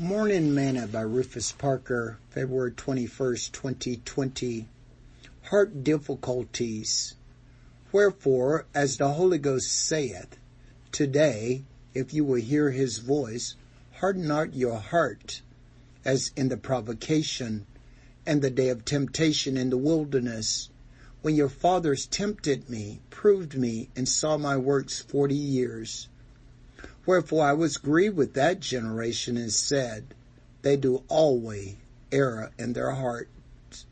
Morning Manna by Rufus Parker, February 21st, 2020. Heart difficulties. Wherefore, as the Holy Ghost saith, today, if you will hear his voice, harden not your heart, as in the provocation and the day of temptation in the wilderness, when your fathers tempted me, proved me, and saw my works forty years. Wherefore I was grieved with that generation and said, They do always err in their hearts,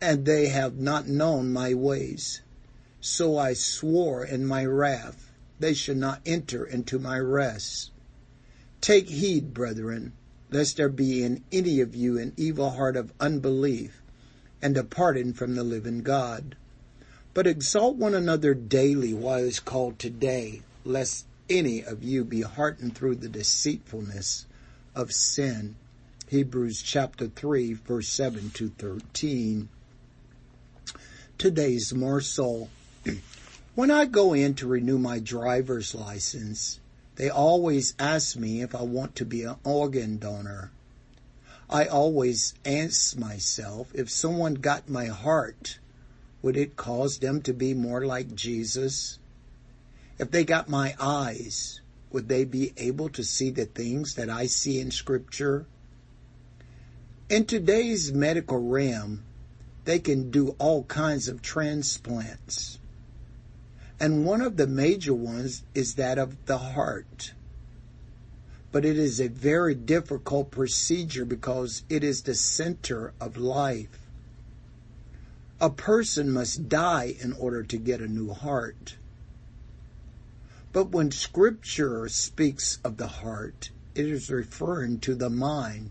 and they have not known my ways. So I swore in my wrath, they should not enter into my rest. Take heed, brethren, lest there be in any of you an evil heart of unbelief, and departing from the living God. But exalt one another daily while it is called today, lest any of you be heartened through the deceitfulness of sin. Hebrews chapter 3 verse 7 to 13. Today's morsel. When I go in to renew my driver's license, they always ask me if I want to be an organ donor. I always ask myself, if someone got my heart, would it cause them to be more like Jesus? If they got my eyes, would they be able to see the things that I see in scripture? In today's medical realm, they can do all kinds of transplants. And one of the major ones is that of the heart. But it is a very difficult procedure because it is the center of life. A person must die in order to get a new heart. But when scripture speaks of the heart, it is referring to the mind,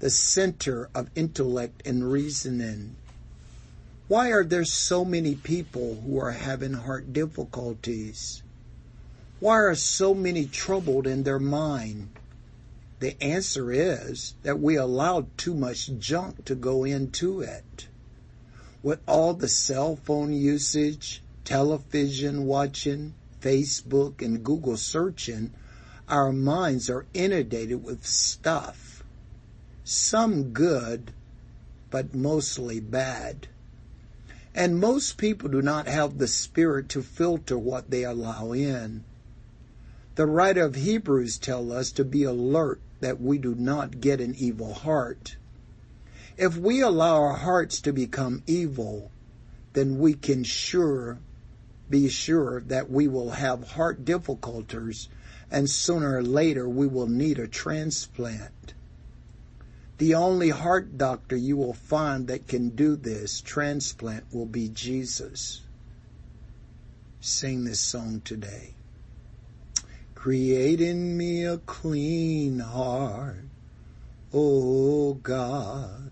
the center of intellect and reasoning. Why are there so many people who are having heart difficulties? Why are so many troubled in their mind? The answer is that we allowed too much junk to go into it. With all the cell phone usage, television watching, Facebook and Google searching, our minds are inundated with stuff. Some good, but mostly bad. And most people do not have the spirit to filter what they allow in. The writer of Hebrews tells us to be alert that we do not get an evil heart. If we allow our hearts to become evil, then we can sure be sure that we will have heart difficulties and sooner or later we will need a transplant. The only heart doctor you will find that can do this transplant will be Jesus. Sing this song today. Create in me a clean heart, O God,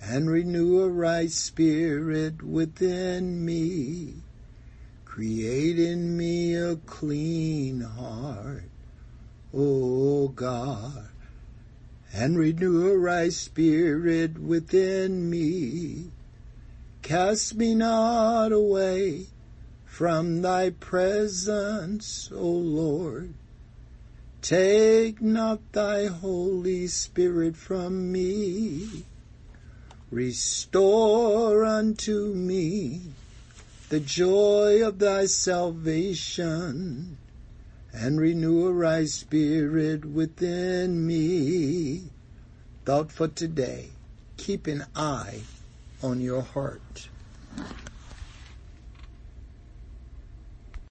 and renew a right spirit within me. Create in me a clean heart, O God, and renew a right spirit within me. Cast me not away from thy presence, O Lord. Take not thy Holy Spirit from me. Restore unto me the joy of thy salvation and renew a right spirit within me. Thought for today, keep an eye on your heart.